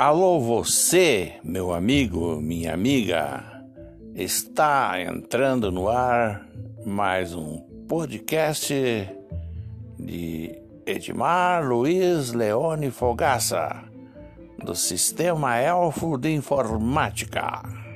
Alô, você, meu amigo, minha amiga, está entrando no ar mais um podcast de Edmar Luiz Leone Fogaça, do Sistema Elfo de Informática.